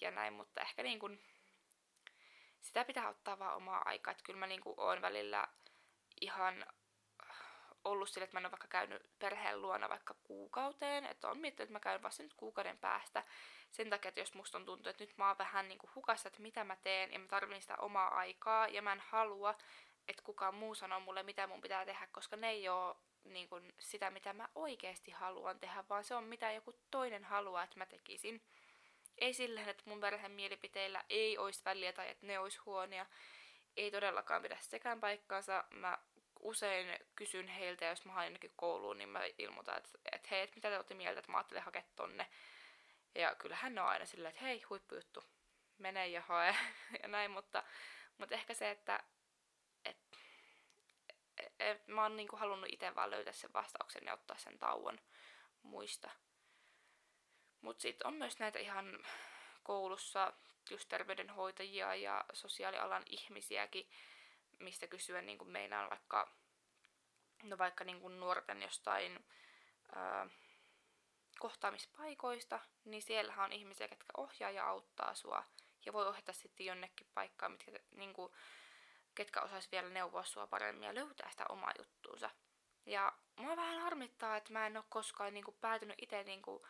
ja näin, mutta ehkä niin kun, sitä pitää ottaa vaan omaa aikaa. Että kyllä mä niin oon välillä ihan ollut sille, että mä en ole vaikka käynyt perheen luona vaikka kuukauteen, että on miettinyt, että mä käyn vasta nyt kuukauden päästä sen takia, että jos musta on tuntunut, että nyt mä oon vähän niin kuin hukassa, että mitä mä teen ja mä tarvitsen sitä omaa aikaa ja mä en halua, että kukaan muu sanoo mulle, mitä mun pitää tehdä, koska ne ei ole niin kuin sitä, mitä mä oikeasti haluan tehdä, vaan se on mitä joku toinen haluaa, että mä tekisin. Ei silleen, että mun perheen mielipiteillä ei olisi väliä tai että ne olisi huonia. Ei todellakaan pidä sekään paikkaansa. Mä usein kysyn heiltä, jos mä haen jonnekin kouluun, niin mä ilmoitan, että, että hei, että mitä te olette mieltä, että mä ajattelin hakea tonne. Ja kyllähän ne on aina silleen, että hei, huippujuttu, mene ja hae ja näin, mutta, mutta ehkä se, että et, et, et, mä oon niinku halunnut itse vaan löytää sen vastauksen ja ottaa sen tauon muista. Mutta sitten on myös näitä ihan koulussa just terveydenhoitajia ja sosiaalialan ihmisiäkin, mistä kysyä niin kuin meinaan vaikka, no vaikka niin kuin nuorten jostain ää, kohtaamispaikoista, niin siellähän on ihmisiä, jotka ohjaa ja auttaa sua ja voi ohjata sitten jonnekin paikkaan, mitkä, niin kuin, ketkä osais vielä neuvoa sua paremmin ja löytää sitä omaa juttuunsa. Ja mua vähän harmittaa, että mä en ole koskaan niin kuin, päätynyt itse niin kuin,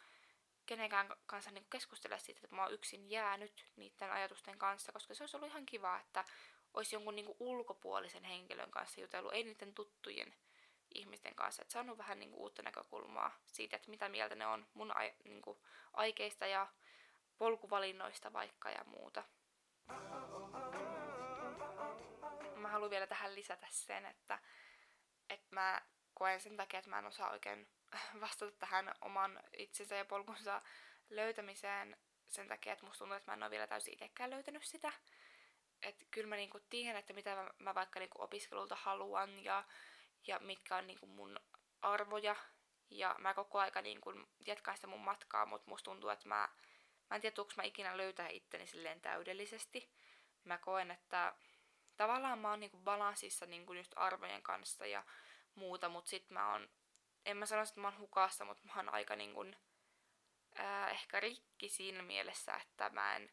kenenkään kanssa niin keskustella siitä, että mä oon yksin jäänyt niiden ajatusten kanssa, koska se olisi ollut ihan kiva, että olisi jonkun niin kuin ulkopuolisen henkilön kanssa jutellut, ei niiden tuttujen ihmisten kanssa, että saanut vähän niin kuin uutta näkökulmaa siitä, että mitä mieltä ne on mun ai, niin kuin aikeista ja polkuvalinnoista vaikka ja muuta. Mä haluan vielä tähän lisätä sen, että, että mä koen sen takia, että mä en osaa oikein vastata tähän oman itsensä ja polkunsa löytämiseen sen takia, että musta tuntuu, että mä en ole vielä täysin itsekään löytänyt sitä. Että kyllä mä niinku tiedän, että mitä mä, mä vaikka niinku opiskelulta haluan ja, ja mitkä on niinku mun arvoja. Ja mä koko aika niinku jatkan sitä mun matkaa, mutta musta tuntuu, että mä, mä en tiedä, mä ikinä löytää itteni silleen täydellisesti. Mä koen, että tavallaan mä oon niinku balanssissa niinku just arvojen kanssa ja muuta, mutta sit mä oon en mä sano, että mä oon hukassa, mutta mä oon aika niin kun, ää, ehkä rikki siinä mielessä, että mä en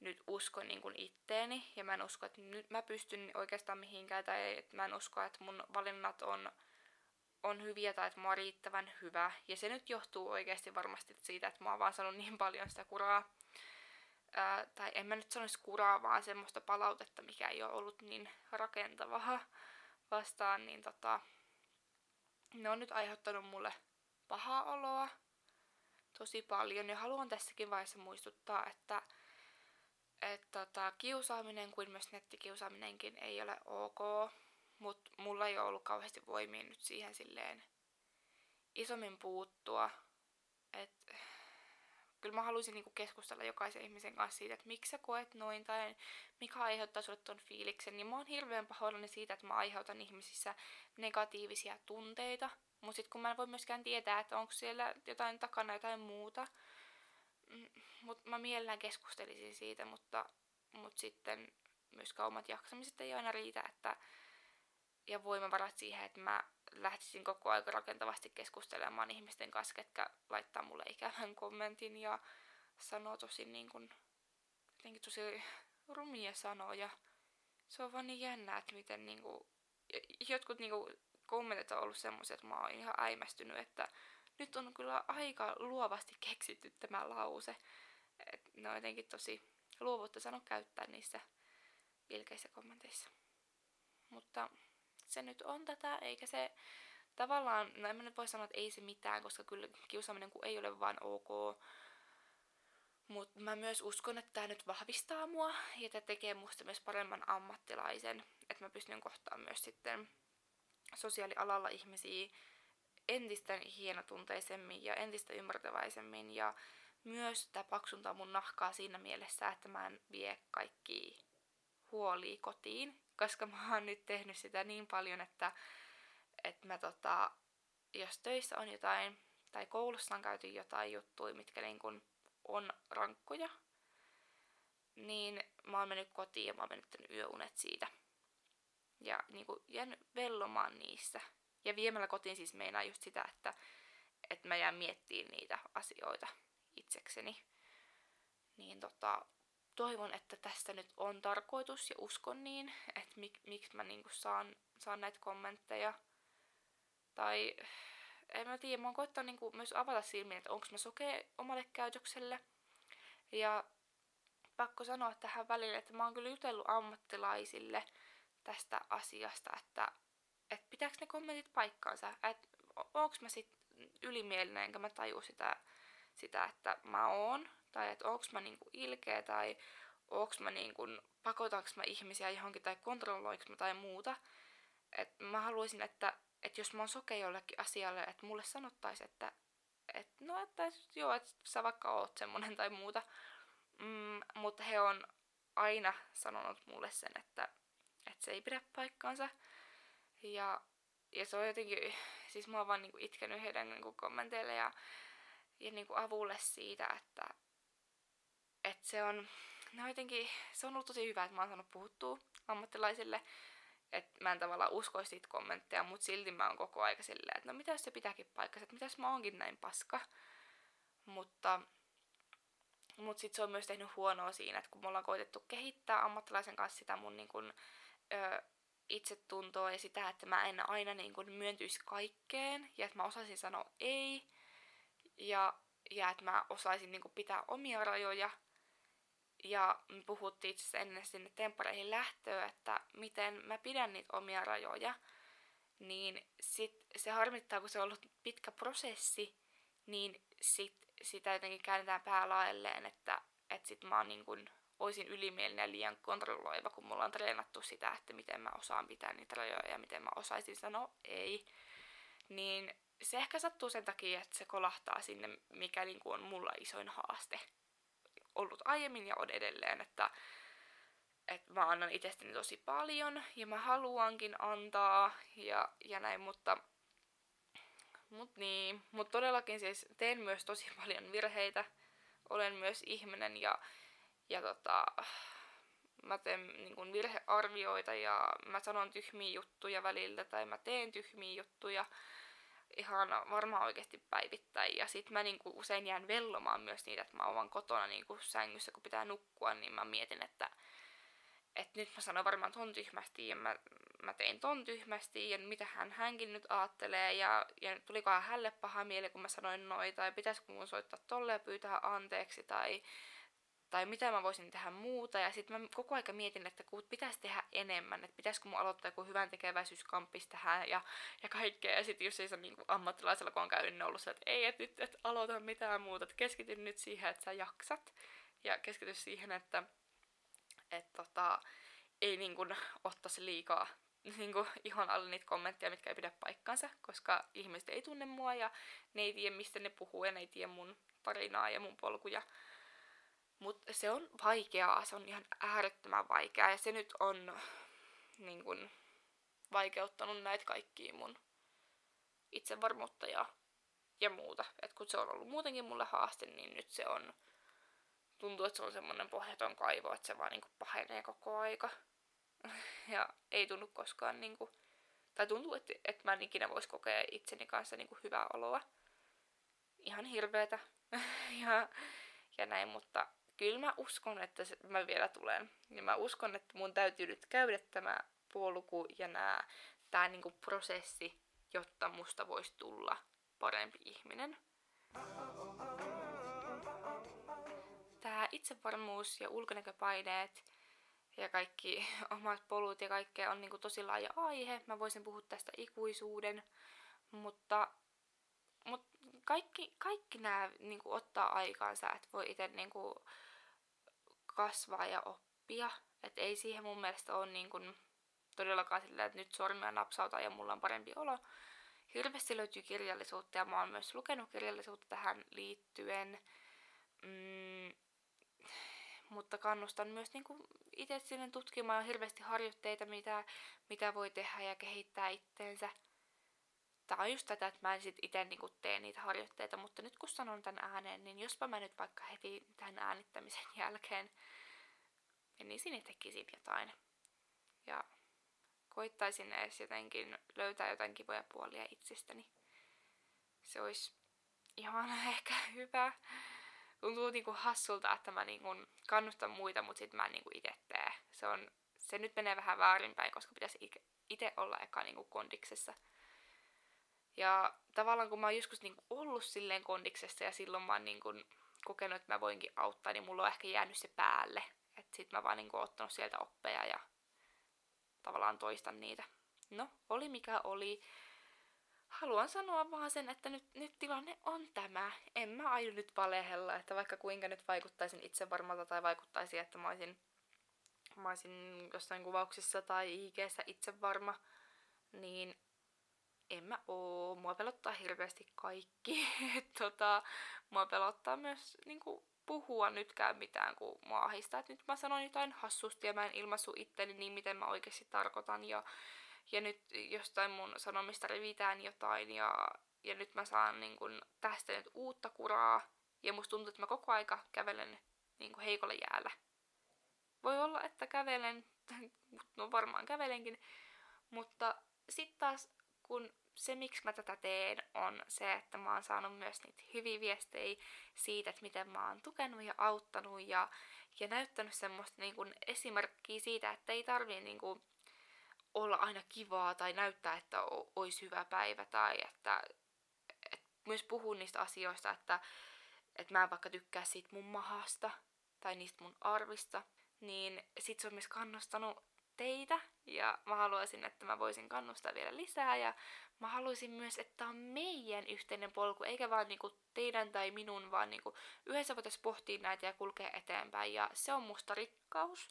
nyt usko niin kun itteeni ja mä en usko, että nyt mä pystyn oikeastaan mihinkään tai että mä en usko, että mun valinnat on, on hyviä tai että mä oon riittävän hyvä. Ja se nyt johtuu oikeasti varmasti siitä, että mä oon vaan saanut niin paljon sitä kuraa. Ää, tai en mä nyt sanoisi kuraa, vaan semmoista palautetta, mikä ei ole ollut niin rakentavaa vastaan, niin tota, ne on nyt aiheuttanut mulle pahaa oloa tosi paljon. Ja haluan tässäkin vaiheessa muistuttaa, että et tota, kiusaaminen kuin myös nettikiusaaminenkin ei ole ok, mutta mulla ei ole ollut kauheasti voimia nyt siihen silleen isommin puuttua. että kyllä mä haluaisin niinku keskustella jokaisen ihmisen kanssa siitä, että miksi sä koet noin tai mikä aiheuttaa sulle ton fiiliksen. Ja mä oon hirveän pahoillani siitä, että mä aiheutan ihmisissä negatiivisia tunteita. Mutta sitten kun mä en voi myöskään tietää, että onko siellä jotain takana jotain muuta. Mutta mä mielellään keskustelisin siitä, mutta, mutta sitten myöskään omat jaksamiset ei aina riitä, että ja voimavarat siihen, että mä lähtisin koko ajan rakentavasti keskustelemaan ihmisten kanssa, ketkä laittaa mulle ikävän kommentin ja sanoo tosi niin kuin, tosi rumia sanoja. Se on vaan niin jännä, että miten niin kuin, jotkut niin kuin, kommentit on ollut semmoisia, että mä oon ihan äimästynyt, että nyt on kyllä aika luovasti keksitty tämä lause. Ne on jotenkin tosi luovuutta sanoa käyttää niissä ilkeissä kommenteissa. Mutta se nyt on tätä, eikä se tavallaan, no en mä nyt voi sanoa, että ei se mitään, koska kyllä kiusaaminen kun ei ole vaan ok. Mutta mä myös uskon, että tämä nyt vahvistaa mua ja tämä tekee musta myös paremman ammattilaisen. Että mä pystyn kohtaamaan myös sitten sosiaalialalla ihmisiä entistä hienotunteisemmin ja entistä ymmärtäväisemmin ja myös tämä paksuntaa mun nahkaa siinä mielessä, että mä en vie kaikki huolia kotiin, koska mä oon nyt tehnyt sitä niin paljon, että, että mä tota, jos töissä on jotain, tai koulussa on käyty jotain juttuja, mitkä niin kun on rankkoja, niin mä oon mennyt kotiin ja mä oon menettänyt yöunet siitä. Ja niin kuin jään vellomaan niissä. Ja viemällä kotiin siis meinaa just sitä, että, että mä jään miettimään niitä asioita itsekseni. Niin tota, toivon, että tästä nyt on tarkoitus ja uskon niin, että mik, miksi mä niinku saan, saan näitä kommentteja. Tai en mä tiedä, mä oon koittanut niinku myös avata silmiä, että onko mä sokea omalle käytökselle. Ja pakko sanoa tähän välille, että mä oon kyllä jutellut ammattilaisille tästä asiasta, että, että pitääkö ne kommentit paikkaansa, että onko mä sit ylimielinen, enkä mä taju sitä, sitä, että mä oon, tai että onko mä niinku ilkeä, tai onko mä niinku, pakotaanko mä ihmisiä johonkin, tai kontrolloinko mä tai muuta. Et mä haluaisin, että, että jos mä oon sokea jollekin asialle, että mulle sanottaisi, että, että no, että joo, että sä vaikka oot semmonen tai muuta. Mm, mutta he on aina sanonut mulle sen, että, että se ei pidä paikkaansa. Ja, ja se on jotenkin, siis mä oon vaan niinku itkenyt heidän niinku kommenteille ja, ja niinku avulle siitä, että, että se on, no jotenkin, se on ollut tosi hyvä, että mä oon saanut puhuttua ammattilaisille, että mä en tavallaan uskoisi siitä kommentteja, mutta silti mä oon koko aika silleen, että no mitä jos se pitääkin paikkansa, että mitä jos mä oonkin näin paska. Mutta mutta sitten se on myös tehnyt huonoa siinä, että kun me ollaan koitettu kehittää ammattilaisen kanssa sitä mun niin kun, ö, itsetuntoa ja sitä, että mä en aina niin kun, myöntyisi kaikkeen ja että mä osaisin sanoa ei ja, ja että mä osaisin niin kun, pitää omia rajoja. Ja me puhuttiin itse ennen sinne temppareihin lähtöä, että miten mä pidän niitä omia rajoja. Niin sit se harmittaa, kun se on ollut pitkä prosessi, niin sit sitä jotenkin käännetään päälaelleen, että, että sit mä oon niin kun, oisin ylimielinen ja liian kontrolloiva, kun mulla on treenattu sitä, että miten mä osaan pitää niitä rajoja ja miten mä osaisin sanoa ei. Niin se ehkä sattuu sen takia, että se kolahtaa sinne, mikä niin on mulla isoin haaste ollut aiemmin ja on edelleen, että, että mä annan itsestäni tosi paljon ja mä haluankin antaa ja, ja näin, mutta Mut niin, mut todellakin siis teen myös tosi paljon virheitä. Olen myös ihminen ja, ja tota, mä teen niin kun virhearvioita ja mä sanon tyhmiä juttuja välillä tai mä teen tyhmiä juttuja ihan varmaan oikeasti päivittäin. Ja sit mä niinku usein jään vellomaan myös niitä, että mä oon kotona niinku sängyssä, kun pitää nukkua, niin mä mietin, että että nyt mä sanon varmaan ton tyhmästi ja mä, mä tein ton tyhmästi ja mitä hän hänkin nyt ajattelee ja, ja tulikohan hälle paha mieli, kun mä sanoin noin tai pitäisikö mun soittaa tolle ja pyytää anteeksi tai, tai mitä mä voisin tehdä muuta. Ja sitten mä koko aika mietin, että kun pitäisi tehdä enemmän, että pitäisikö mun aloittaa joku hyvän tekeväisyyskampis tähän ja, ja kaikkea. Ja sitten jos ei se niin ammattilaisella kun on käynyt, niin ollut se, että ei, että nyt et aloita mitään muuta, että keskityn nyt siihen, että sä jaksat. Ja keskity siihen, että että tota, ei niin kuin ottaisi liikaa niin kuin ihon alle niitä kommentteja, mitkä ei pidä paikkansa, koska ihmiset ei tunne mua ja ne ei tiedä, mistä ne puhuu ja ne ei tiedä mun tarinaa ja mun polkuja. Mutta se on vaikeaa, se on ihan äärettömän vaikeaa ja se nyt on niin kuin, vaikeuttanut näitä kaikkia mun itsevarmuutta ja, ja muuta. Et kun se on ollut muutenkin mulle haaste, niin nyt se on tuntuu, että se on semmoinen pohjaton kaivo, että se vaan niinku pahenee koko aika. ja ei tunnu koskaan niinku, tai tuntuu, että, että mä en ikinä vois kokea itseni kanssa niinku hyvää oloa. Ihan hirveetä. ja, ja näin, mutta kyllä mä uskon, että se, mä vielä tulen. Ja mä uskon, että mun täytyy nyt käydä tämä polku ja nää, tää niinku prosessi, jotta musta voisi tulla parempi ihminen. Tämä itsevarmuus ja ulkonäköpaineet ja kaikki omat polut ja kaikkea on niinku tosi laaja aihe. Mä voisin puhua tästä ikuisuuden, mutta, mutta kaikki, kaikki nämä niinku ottaa aikaansa, että voi itse niinku kasvaa ja oppia. Että ei siihen mun mielestä ole niinku todellakaan sillä, että nyt sormia napsauta ja mulla on parempi olo. Hirveästi löytyy kirjallisuutta ja mä oon myös lukenut kirjallisuutta tähän liittyen Mm, mutta kannustan myös niin kuin itse sinne tutkimaan hirveästi harjoitteita, mitä, mitä voi tehdä ja kehittää itteensä. Tämä on just tätä, että mä en sit itse niin tee niitä harjoitteita, mutta nyt kun sanon tämän ääneen, niin jospa mä nyt vaikka heti tämän äänittämisen jälkeen menisin ja tekisin jotain. Ja koittaisin edes jotenkin löytää jotain kivoja puolia itsestäni. Se olisi ihan ehkä hyvä. Tuntuu niinku hassulta, että mä niinku kannustan muita, mutta sit mä en niinku itse tee. Se, on, se nyt menee vähän väärinpäin, koska pitäisi itse olla eka niinku kondiksessa. Ja tavallaan kun mä oon joskus niinku ollut silleen kondiksessa ja silloin mä oon niinku kokenut, että mä voinkin auttaa, niin mulla on ehkä jäänyt se päälle. Että sit mä vaan niinku ottanut sieltä oppeja ja tavallaan toistan niitä. No, oli mikä oli. Haluan sanoa vaan sen, että nyt, nyt tilanne on tämä. En mä aio nyt valehella, että vaikka kuinka nyt vaikuttaisin itse varmalta tai vaikuttaisi, että mä olisin, mä olisin jossain kuvauksissa tai ig itse varma, niin en mä oo. Mua pelottaa hirveästi kaikki. tota, mua pelottaa myös niinku, puhua nytkään mitään, kun mua ahistaa. Et nyt mä sanon jotain hassusti ja mä en ilmaisu itteni niin, miten mä oikeasti tarkoitan. Ja, ja nyt jostain mun sanomista revitään jotain ja, ja nyt mä saan niin kun, tästä nyt uutta kuraa. Ja musta tuntuu, että mä koko aika kävelen niin kun, heikolla jäällä. Voi olla, että kävelen, no varmaan kävelenkin, mutta sitten taas kun se, miksi mä tätä teen, on se, että mä oon saanut myös niitä hyviä viestejä siitä, että miten mä oon tukenut ja auttanut ja, ja näyttänyt semmoista niin kuin esimerkkiä siitä, että ei tarvii niin kuin olla aina kivaa tai näyttää, että olisi hyvä päivä tai että, että myös puhun niistä asioista, että, että mä en vaikka tykkää siitä mun mahasta tai niistä mun arvista, niin sit se on myös kannustanut teitä ja mä haluaisin, että mä voisin kannustaa vielä lisää. Ja mä haluaisin myös, että on meidän yhteinen polku, eikä vaan niinku teidän tai minun, vaan niinku yhdessä voitaisiin pohtia näitä ja kulkea eteenpäin. Ja se on musta rikkaus.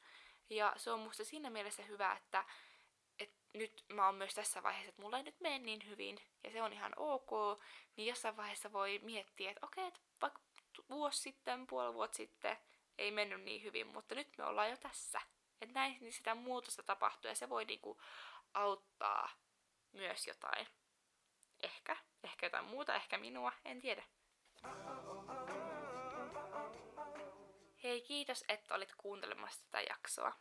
Ja se on musta siinä mielessä hyvä, että et nyt mä oon myös tässä vaiheessa, että mulla ei nyt mene niin hyvin. Ja se on ihan ok, niin jossain vaiheessa voi miettiä, että okei, että vaikka vuosi sitten, puoli vuotta sitten ei mennyt niin hyvin, mutta nyt me ollaan jo tässä. Että näin niin sitä muutosta tapahtuu ja se voi niinku auttaa myös jotain. Ehkä, ehkä jotain muuta, ehkä minua, en tiedä. Hei, kiitos, että olit kuuntelemassa tätä jaksoa.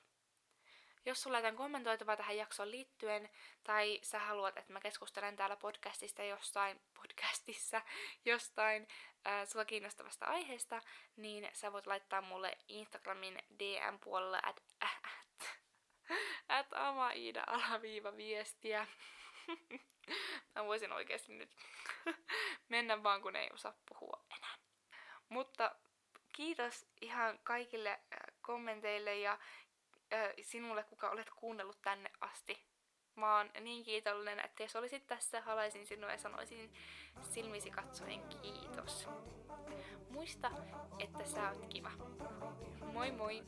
Jos sulla on jotain kommentoitavaa tähän jaksoon liittyen, tai sä haluat, että mä keskustelen täällä podcastista jostain, podcastissa jostain äh, sua kiinnostavasta aiheesta, niin sä voit laittaa mulle Instagramin DM-puolella at, at amaida alaviiva viestiä. mä voisin oikeasti nyt mennä vaan, kun ei osaa puhua enää. Mutta kiitos ihan kaikille kommenteille ja sinulle, kuka olet kuunnellut tänne asti. Mä oon niin kiitollinen, että jos olisit tässä, halaisin sinua ja sanoisin silmisi katsoen kiitos. Muista, että sä oot kiva. Moi moi!